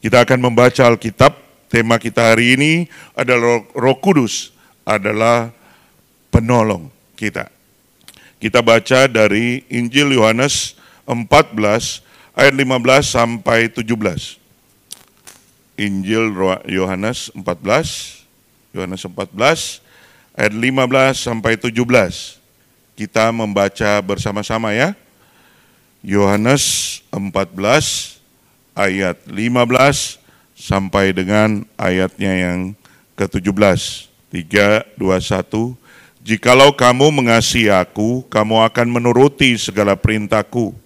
Kita akan membaca Alkitab. Tema kita hari ini adalah Roh Kudus adalah penolong kita. Kita baca dari Injil Yohanes 14 ayat 15 sampai 17. Injil Yohanes 14 Yohanes 14 ayat 15 sampai 17. Kita membaca bersama-sama ya. Yohanes 14 ayat 15 sampai dengan ayatnya yang ke-17. 3, 2, 1. Jikalau kamu mengasihi aku, kamu akan menuruti segala perintahku.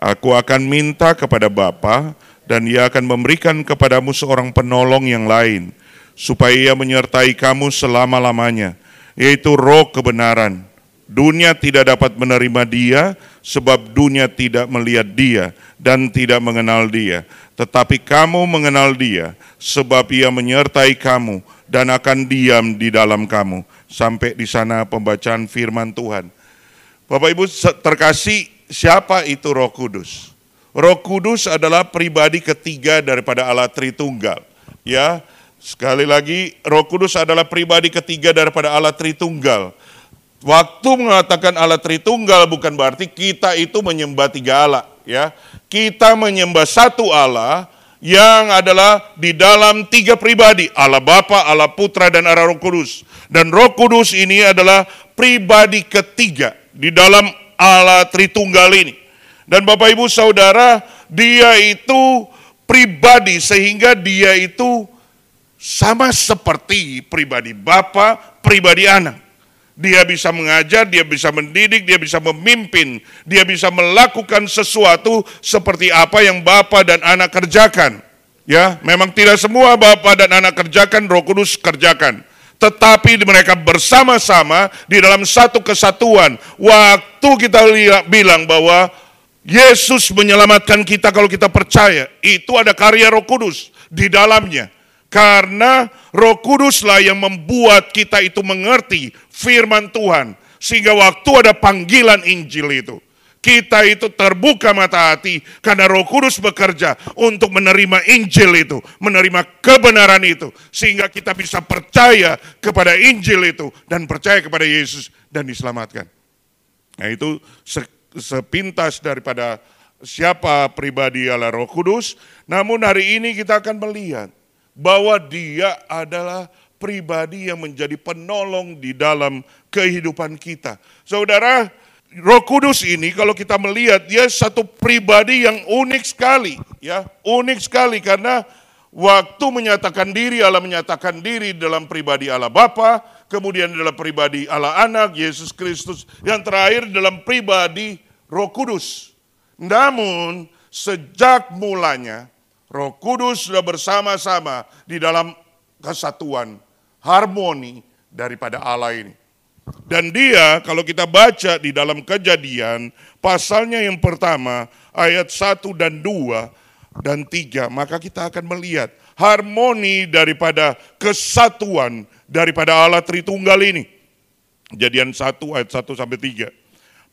Aku akan minta kepada Bapa dan ia akan memberikan kepadamu seorang penolong yang lain, supaya ia menyertai kamu selama-lamanya, yaitu roh kebenaran. Dunia tidak dapat menerima dia, sebab dunia tidak melihat dia dan tidak mengenal dia. Tetapi kamu mengenal dia, sebab ia menyertai kamu dan akan diam di dalam kamu. Sampai di sana pembacaan firman Tuhan. Bapak Ibu terkasih, siapa itu roh kudus? Roh kudus adalah pribadi ketiga daripada Allah Tritunggal. Ya, sekali lagi roh kudus adalah pribadi ketiga daripada Allah Tritunggal Waktu mengatakan Allah Tritunggal bukan berarti kita itu menyembah tiga Allah, ya. Kita menyembah satu Allah yang adalah di dalam tiga pribadi, Allah Bapa, Allah Putra dan Allah Roh Kudus. Dan Roh Kudus ini adalah pribadi ketiga di dalam Allah Tritunggal ini. Dan Bapak Ibu Saudara, dia itu pribadi sehingga dia itu sama seperti pribadi Bapa, pribadi anak. Dia bisa mengajar, dia bisa mendidik, dia bisa memimpin, dia bisa melakukan sesuatu seperti apa yang Bapak dan anak kerjakan. Ya, memang tidak semua Bapak dan anak kerjakan, Roh Kudus kerjakan. Tetapi mereka bersama-sama di dalam satu kesatuan. Waktu kita bilang bahwa Yesus menyelamatkan kita kalau kita percaya, itu ada karya Roh Kudus di dalamnya. Karena roh kuduslah yang membuat kita itu mengerti firman Tuhan. Sehingga waktu ada panggilan Injil itu. Kita itu terbuka mata hati karena roh kudus bekerja untuk menerima Injil itu. Menerima kebenaran itu. Sehingga kita bisa percaya kepada Injil itu. Dan percaya kepada Yesus dan diselamatkan. Nah itu sepintas daripada siapa pribadi Allah roh kudus. Namun hari ini kita akan melihat bahwa dia adalah pribadi yang menjadi penolong di dalam kehidupan kita. Saudara, Roh Kudus ini kalau kita melihat dia satu pribadi yang unik sekali, ya, unik sekali karena waktu menyatakan diri Allah menyatakan diri dalam pribadi Allah Bapa, kemudian dalam pribadi Allah Anak Yesus Kristus, yang terakhir dalam pribadi Roh Kudus. Namun sejak mulanya Roh Kudus sudah bersama-sama di dalam kesatuan, harmoni daripada Allah ini. Dan dia kalau kita baca di dalam kejadian, pasalnya yang pertama, ayat 1 dan 2 dan 3, maka kita akan melihat harmoni daripada kesatuan daripada Allah Tritunggal ini. Kejadian 1 ayat 1 sampai 3.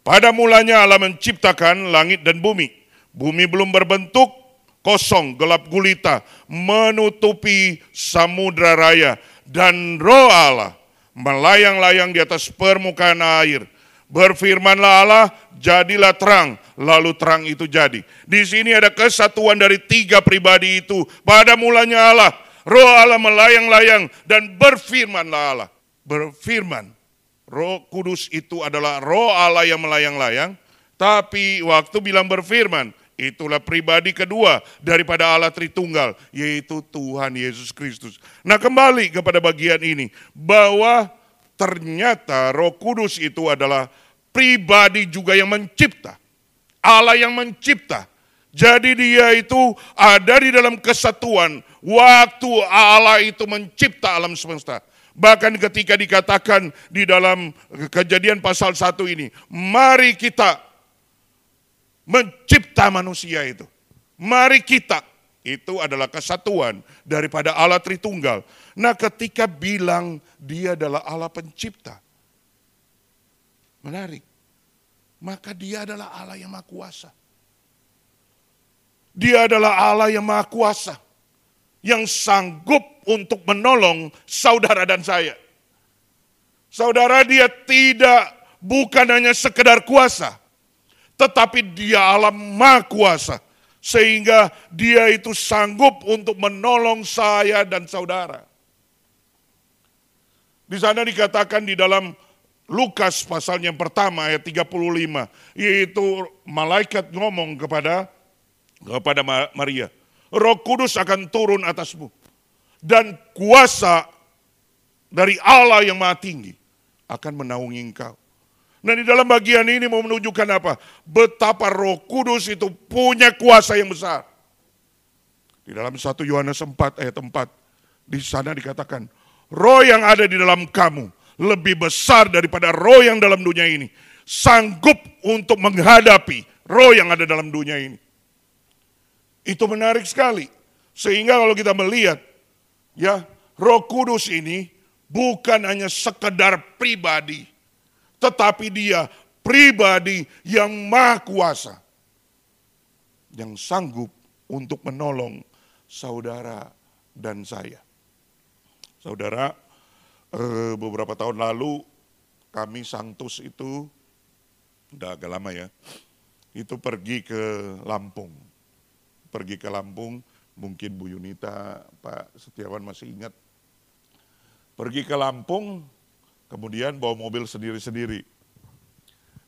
Pada mulanya Allah menciptakan langit dan bumi. Bumi belum berbentuk, kosong, gelap gulita, menutupi samudra raya. Dan roh Allah melayang-layang di atas permukaan air. Berfirmanlah Allah, jadilah terang, lalu terang itu jadi. Di sini ada kesatuan dari tiga pribadi itu. Pada mulanya Allah, roh Allah melayang-layang dan berfirmanlah Allah. Berfirman, roh kudus itu adalah roh Allah yang melayang-layang. Tapi waktu bilang berfirman, Itulah pribadi kedua daripada Allah Tritunggal, yaitu Tuhan Yesus Kristus. Nah kembali kepada bagian ini, bahwa ternyata roh kudus itu adalah pribadi juga yang mencipta. Allah yang mencipta. Jadi dia itu ada di dalam kesatuan waktu Allah itu mencipta alam semesta. Bahkan ketika dikatakan di dalam kejadian pasal 1 ini, mari kita mencipta manusia itu. Mari kita, itu adalah kesatuan daripada Allah Tritunggal. Nah ketika bilang dia adalah Allah pencipta, menarik. Maka dia adalah Allah yang maha kuasa. Dia adalah Allah yang maha kuasa. yang sanggup untuk menolong saudara dan saya. Saudara dia tidak bukan hanya sekedar kuasa, tetapi dia alam maha kuasa. Sehingga dia itu sanggup untuk menolong saya dan saudara. Di sana dikatakan di dalam Lukas pasal yang pertama ayat 35, yaitu malaikat ngomong kepada kepada Maria, Roh Kudus akan turun atasmu dan kuasa dari Allah yang Maha Tinggi akan menaungi engkau. Nah di dalam bagian ini mau menunjukkan apa? Betapa roh kudus itu punya kuasa yang besar. Di dalam 1 Yohanes 4 ayat 4, di sana dikatakan, roh yang ada di dalam kamu lebih besar daripada roh yang dalam dunia ini. Sanggup untuk menghadapi roh yang ada dalam dunia ini. Itu menarik sekali. Sehingga kalau kita melihat, ya roh kudus ini bukan hanya sekedar pribadi, tetapi dia pribadi yang maha kuasa. Yang sanggup untuk menolong saudara dan saya. Saudara, eh, beberapa tahun lalu kami Santus itu, udah agak lama ya, itu pergi ke Lampung. Pergi ke Lampung, mungkin Bu Yunita, Pak Setiawan masih ingat. Pergi ke Lampung, kemudian bawa mobil sendiri-sendiri.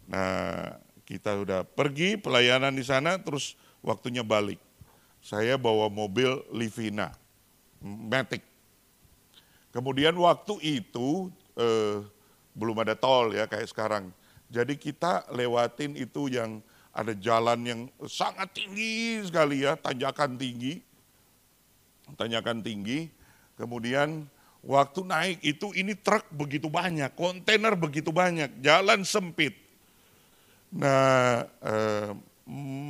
Nah, kita udah pergi pelayanan di sana, terus waktunya balik. Saya bawa mobil Livina, Matic. Kemudian waktu itu eh, belum ada tol ya kayak sekarang. Jadi kita lewatin itu yang ada jalan yang sangat tinggi sekali ya, tanjakan tinggi. Tanjakan tinggi. Kemudian Waktu naik itu ini truk begitu banyak, kontainer begitu banyak, jalan sempit. Nah, eh,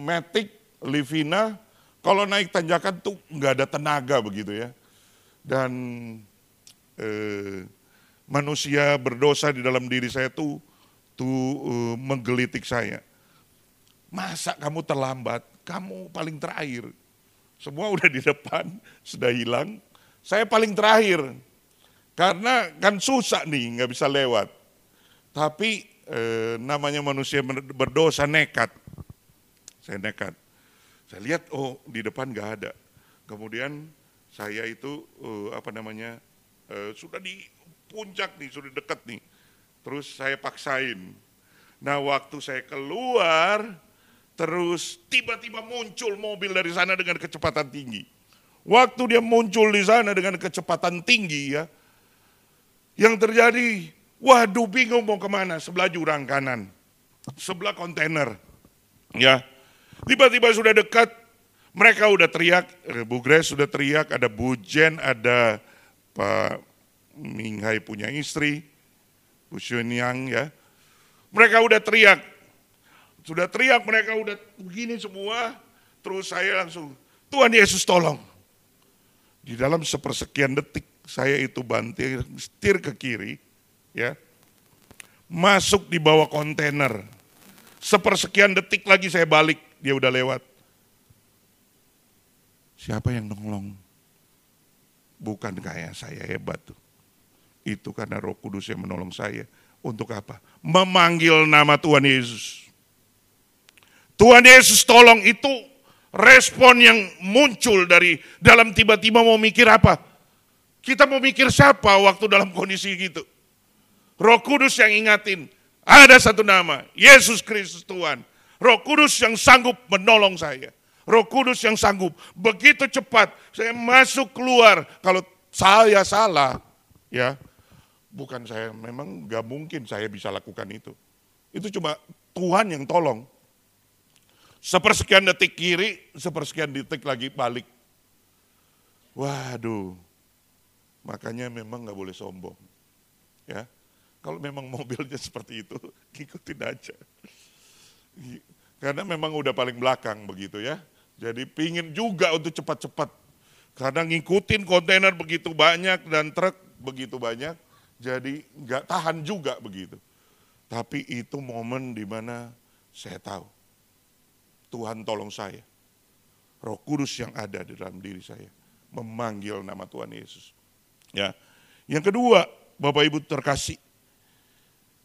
Matic, Livina, kalau naik tanjakan tuh nggak ada tenaga begitu ya. Dan eh, manusia berdosa di dalam diri saya tuh tuh eh, menggelitik saya. Masa kamu terlambat? Kamu paling terakhir. Semua udah di depan, sudah hilang. Saya paling terakhir. Karena kan susah nih, nggak bisa lewat. Tapi eh, namanya manusia berdosa nekat. Saya nekat. Saya lihat, oh di depan nggak ada. Kemudian saya itu eh, apa namanya eh, sudah di puncak nih, sudah dekat nih. Terus saya paksain. Nah waktu saya keluar, terus tiba-tiba muncul mobil dari sana dengan kecepatan tinggi. Waktu dia muncul di sana dengan kecepatan tinggi ya, yang terjadi, waduh bingung mau ke mana, sebelah jurang kanan, sebelah kontainer. Ya, tiba-tiba sudah dekat, mereka udah teriak, Bu Grace sudah teriak, ada Bu Jen, ada Pak Minghai punya istri, Bu Xunyang ya. Mereka udah teriak, sudah teriak mereka udah begini semua, terus saya langsung, Tuhan Yesus tolong. Di dalam sepersekian detik, saya itu banting setir ke kiri, ya, masuk di bawah kontainer. Sepersekian detik lagi saya balik, dia udah lewat. Siapa yang nolong? Bukan kayak saya hebat tuh. Itu karena roh kudus yang menolong saya. Untuk apa? Memanggil nama Tuhan Yesus. Tuhan Yesus tolong itu respon yang muncul dari dalam tiba-tiba mau mikir apa? Kita mau mikir siapa waktu dalam kondisi gitu? Roh Kudus yang ingatin, ada satu nama, Yesus Kristus Tuhan. Roh Kudus yang sanggup menolong saya. Roh Kudus yang sanggup. Begitu cepat saya masuk keluar. Kalau saya salah, ya bukan saya, memang gak mungkin saya bisa lakukan itu. Itu cuma Tuhan yang tolong. Sepersekian detik kiri, sepersekian detik lagi balik. Waduh, Makanya memang nggak boleh sombong. Ya, kalau memang mobilnya seperti itu, ikutin aja. Karena memang udah paling belakang begitu ya. Jadi pingin juga untuk cepat-cepat. Karena ngikutin kontainer begitu banyak dan truk begitu banyak, jadi nggak tahan juga begitu. Tapi itu momen di mana saya tahu Tuhan tolong saya. Roh Kudus yang ada di dalam diri saya memanggil nama Tuhan Yesus. Ya. Yang kedua, Bapak Ibu terkasih,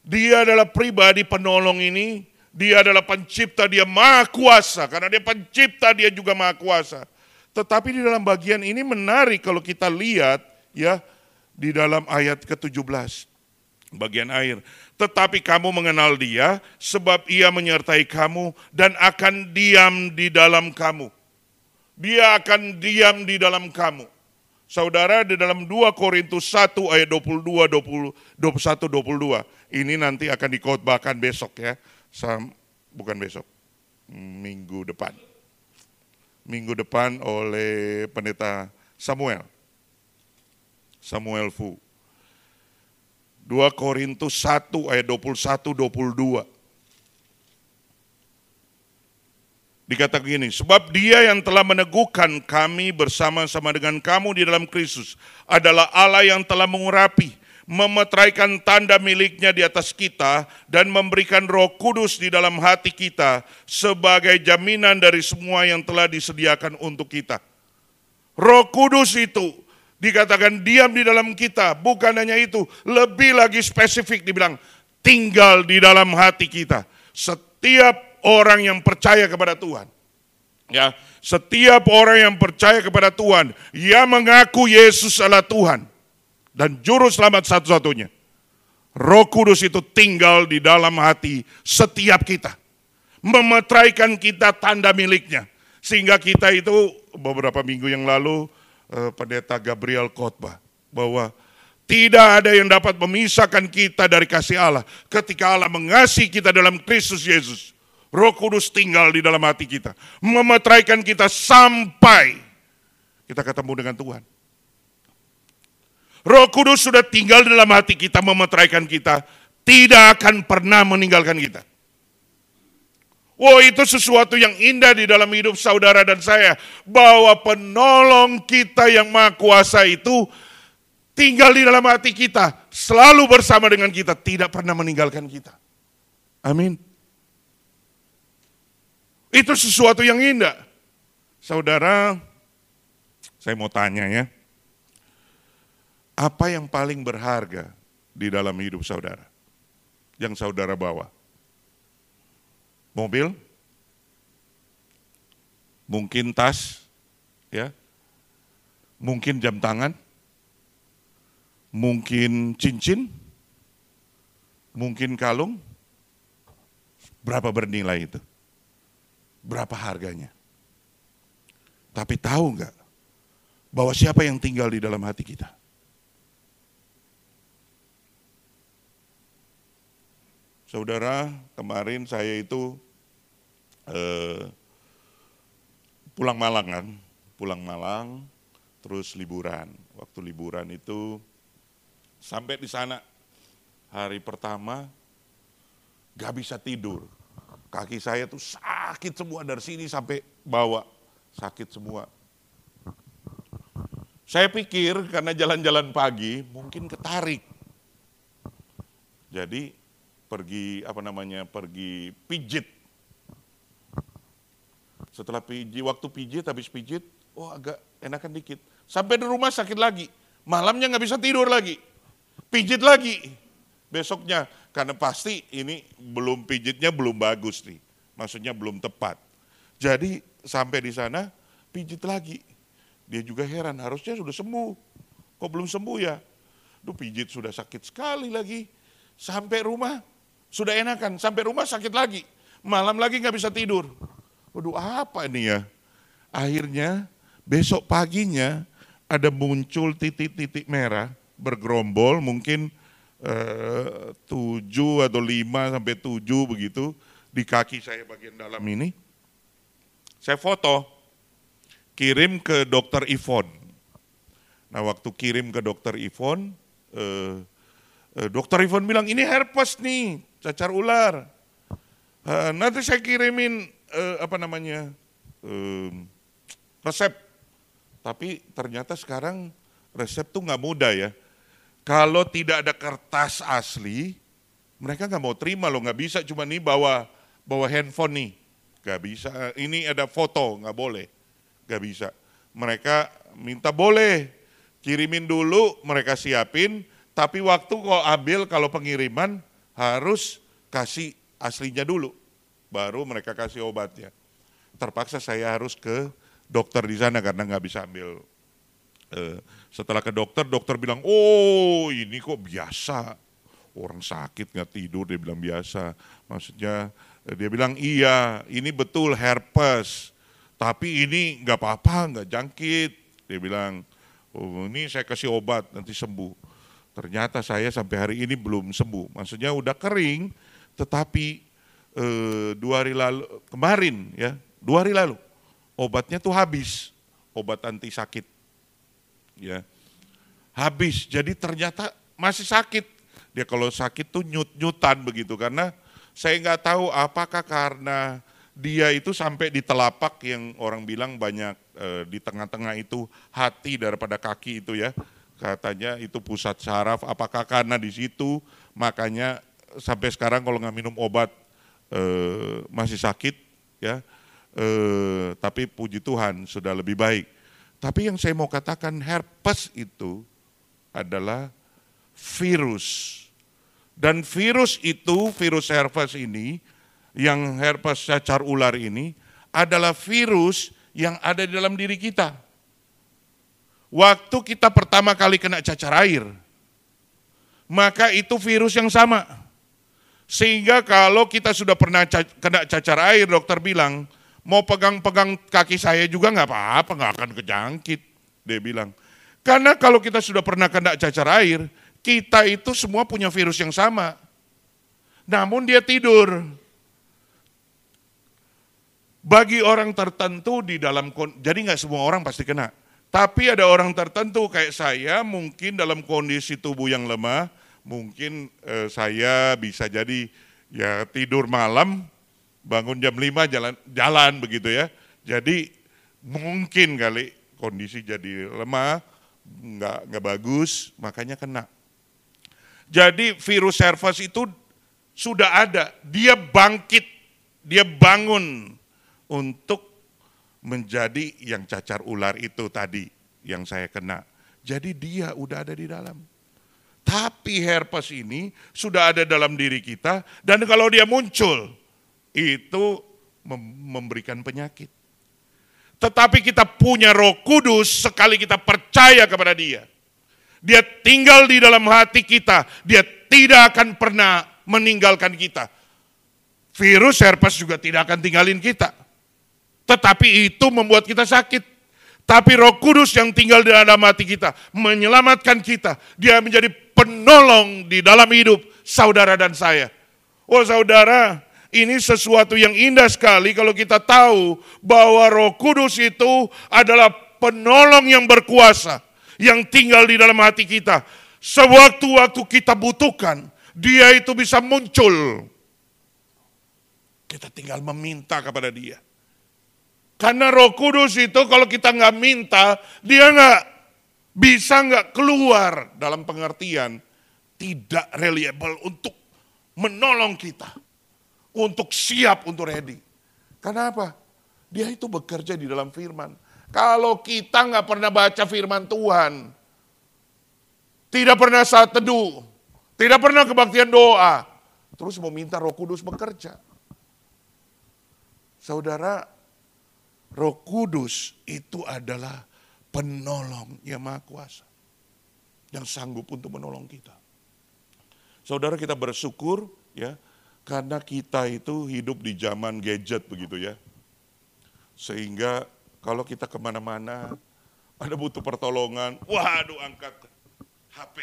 dia adalah pribadi penolong ini, dia adalah pencipta, dia maha kuasa. Karena dia pencipta, dia juga maha kuasa. Tetapi di dalam bagian ini menarik kalau kita lihat ya di dalam ayat ke-17 bagian air. Tetapi kamu mengenal dia sebab ia menyertai kamu dan akan diam di dalam kamu. Dia akan diam di dalam kamu. Saudara di dalam 2 Korintus 1 ayat 22, 20, 21, 22. Ini nanti akan dikotbahkan besok ya. Sam, bukan besok, minggu depan. Minggu depan oleh pendeta Samuel. Samuel Fu. 2 Korintus 1 ayat 21, 22. Dikatakan gini, sebab dia yang telah meneguhkan kami bersama-sama dengan kamu di dalam Kristus adalah Allah yang telah mengurapi, memetraikan tanda miliknya di atas kita dan memberikan roh kudus di dalam hati kita sebagai jaminan dari semua yang telah disediakan untuk kita. Roh kudus itu dikatakan diam di dalam kita, bukan hanya itu, lebih lagi spesifik dibilang tinggal di dalam hati kita. Setiap orang yang percaya kepada Tuhan. Ya, setiap orang yang percaya kepada Tuhan, ia mengaku Yesus adalah Tuhan dan juru selamat satu-satunya. Roh Kudus itu tinggal di dalam hati setiap kita. Memetraikan kita tanda miliknya. Sehingga kita itu beberapa minggu yang lalu eh, pendeta Gabriel khotbah bahwa tidak ada yang dapat memisahkan kita dari kasih Allah ketika Allah mengasihi kita dalam Kristus Yesus. Roh Kudus tinggal di dalam hati kita, memetraikan kita sampai kita ketemu dengan Tuhan. Roh Kudus sudah tinggal di dalam hati kita, memetraikan kita, tidak akan pernah meninggalkan kita. Wow, itu sesuatu yang indah di dalam hidup saudara dan saya. Bahwa penolong kita yang maha kuasa itu tinggal di dalam hati kita. Selalu bersama dengan kita, tidak pernah meninggalkan kita. Amin. Itu sesuatu yang indah. Saudara, saya mau tanya ya. Apa yang paling berharga di dalam hidup saudara? Yang saudara bawa? Mobil? Mungkin tas? Ya. Mungkin jam tangan? Mungkin cincin? Mungkin kalung? Berapa bernilai itu? Berapa harganya. Tapi tahu nggak bahwa siapa yang tinggal di dalam hati kita? Saudara, kemarin saya itu eh, pulang Malang kan, pulang Malang, terus liburan. Waktu liburan itu sampai di sana hari pertama gak bisa tidur Kaki saya tuh sakit semua dari sini sampai bawah, sakit semua. Saya pikir karena jalan-jalan pagi mungkin ketarik. Jadi pergi apa namanya pergi pijit. Setelah pijit, waktu pijit habis pijit, oh agak enakan dikit. Sampai di rumah sakit lagi, malamnya nggak bisa tidur lagi, pijit lagi besoknya karena pasti ini belum pijitnya belum bagus nih, maksudnya belum tepat. Jadi sampai di sana pijit lagi. Dia juga heran, harusnya sudah sembuh. Kok belum sembuh ya? Duh pijit sudah sakit sekali lagi. Sampai rumah sudah enakan, sampai rumah sakit lagi. Malam lagi nggak bisa tidur. Waduh apa ini ya? Akhirnya besok paginya ada muncul titik-titik merah bergerombol mungkin Eh, tujuh atau lima sampai tujuh begitu di kaki saya bagian dalam ini. Saya foto, kirim ke dokter Ivon. Nah waktu kirim ke dokter Ivon, eh, eh, dokter Ivon bilang ini herpes nih, cacar ular. Eh, nanti saya kirimin eh, apa namanya eh, resep. Tapi ternyata sekarang resep tuh nggak mudah ya kalau tidak ada kertas asli, mereka nggak mau terima loh, nggak bisa cuma nih bawa bawa handphone nih, nggak bisa. Ini ada foto, nggak boleh, nggak bisa. mereka minta boleh kirimin dulu mereka siapin, tapi waktu kok ambil kalau pengiriman harus kasih aslinya dulu, baru mereka kasih obatnya. Terpaksa saya harus ke dokter di sana karena nggak bisa ambil. Eh, setelah ke dokter, dokter bilang, oh ini kok biasa, orang sakit nggak tidur, dia bilang biasa. Maksudnya dia bilang iya, ini betul herpes, tapi ini nggak apa-apa, nggak jangkit. Dia bilang, oh ini saya kasih obat nanti sembuh. Ternyata saya sampai hari ini belum sembuh. Maksudnya udah kering, tetapi eh, dua hari lalu kemarin ya, dua hari lalu obatnya tuh habis, obat anti sakit. Ya. Habis. Jadi ternyata masih sakit. Dia kalau sakit tuh nyut-nyutan begitu karena saya nggak tahu apakah karena dia itu sampai di telapak yang orang bilang banyak e, di tengah-tengah itu hati daripada kaki itu ya katanya itu pusat saraf apakah karena di situ makanya sampai sekarang kalau nggak minum obat e, masih sakit ya eh, tapi puji Tuhan sudah lebih baik. Tapi yang saya mau katakan herpes itu adalah virus. Dan virus itu, virus herpes ini, yang herpes cacar ular ini, adalah virus yang ada di dalam diri kita. Waktu kita pertama kali kena cacar air, maka itu virus yang sama. Sehingga kalau kita sudah pernah kena cacar air, dokter bilang, mau pegang-pegang kaki saya juga nggak apa-apa, nggak akan kejangkit. Dia bilang, karena kalau kita sudah pernah kena cacar air, kita itu semua punya virus yang sama. Namun dia tidur. Bagi orang tertentu di dalam, jadi nggak semua orang pasti kena. Tapi ada orang tertentu kayak saya mungkin dalam kondisi tubuh yang lemah, mungkin eh, saya bisa jadi ya tidur malam, bangun jam 5 jalan jalan begitu ya. Jadi mungkin kali kondisi jadi lemah, nggak nggak bagus, makanya kena. Jadi virus herpes itu sudah ada, dia bangkit, dia bangun untuk menjadi yang cacar ular itu tadi yang saya kena. Jadi dia udah ada di dalam. Tapi herpes ini sudah ada dalam diri kita dan kalau dia muncul, itu memberikan penyakit. Tetapi kita punya roh kudus sekali kita percaya kepada dia. Dia tinggal di dalam hati kita, dia tidak akan pernah meninggalkan kita. Virus herpes juga tidak akan tinggalin kita. Tetapi itu membuat kita sakit. Tapi roh kudus yang tinggal di dalam hati kita, menyelamatkan kita. Dia menjadi penolong di dalam hidup saudara dan saya. Oh saudara, ini sesuatu yang indah sekali kalau kita tahu bahwa Roh Kudus itu adalah penolong yang berkuasa yang tinggal di dalam hati kita. Sewaktu-waktu kita butuhkan, dia itu bisa muncul. Kita tinggal meminta kepada dia. Karena roh kudus itu kalau kita nggak minta, dia nggak bisa nggak keluar dalam pengertian tidak reliable untuk menolong kita untuk siap untuk ready. Karena apa? Dia itu bekerja di dalam firman. Kalau kita nggak pernah baca firman Tuhan, tidak pernah saat teduh, tidak pernah kebaktian doa, terus mau minta roh kudus bekerja. Saudara, roh kudus itu adalah penolong yang maha kuasa. Yang sanggup untuk menolong kita. Saudara kita bersyukur ya karena kita itu hidup di zaman gadget begitu ya. Sehingga kalau kita ke mana-mana, ada butuh pertolongan, waduh angkat HP.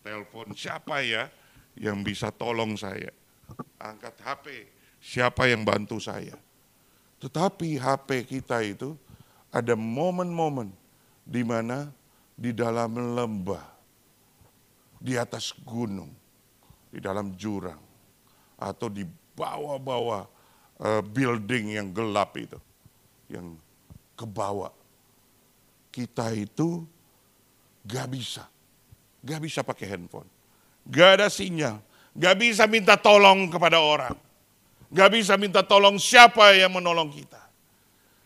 Telepon siapa ya yang bisa tolong saya? Angkat HP, siapa yang bantu saya? Tetapi HP kita itu ada momen-momen di mana di dalam lembah, di atas gunung, di dalam jurang, atau di bawah-bawah uh, building yang gelap itu, yang ke bawah. Kita itu gak bisa, gak bisa pakai handphone, gak ada sinyal, gak bisa minta tolong kepada orang, gak bisa minta tolong siapa yang menolong kita.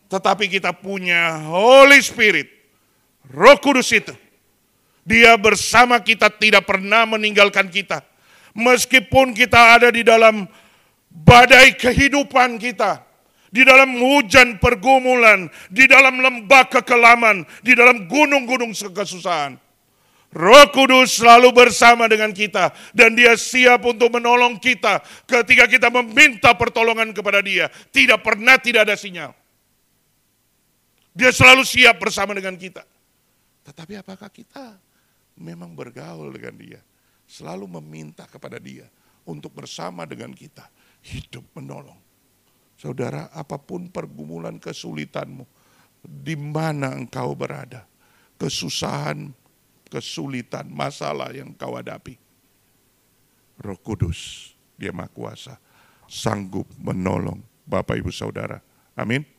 Tetapi kita punya Holy Spirit, Roh Kudus itu. Dia bersama kita tidak pernah meninggalkan kita. Meskipun kita ada di dalam badai kehidupan kita, di dalam hujan pergumulan, di dalam lembah kekelaman, di dalam gunung-gunung kesusahan. Roh Kudus selalu bersama dengan kita dan dia siap untuk menolong kita ketika kita meminta pertolongan kepada dia. Tidak pernah tidak ada sinyal. Dia selalu siap bersama dengan kita. Tetapi apakah kita memang bergaul dengan dia? Selalu meminta kepada dia untuk bersama dengan kita. Hidup menolong. Saudara, apa pun pergumulan kesulitanmu, di mana engkau berada, kesusahan, kesulitan, masalah yang kau hadapi. Roh Kudus, dia maha kuasa, sanggup menolong Bapak Ibu Saudara. Amin.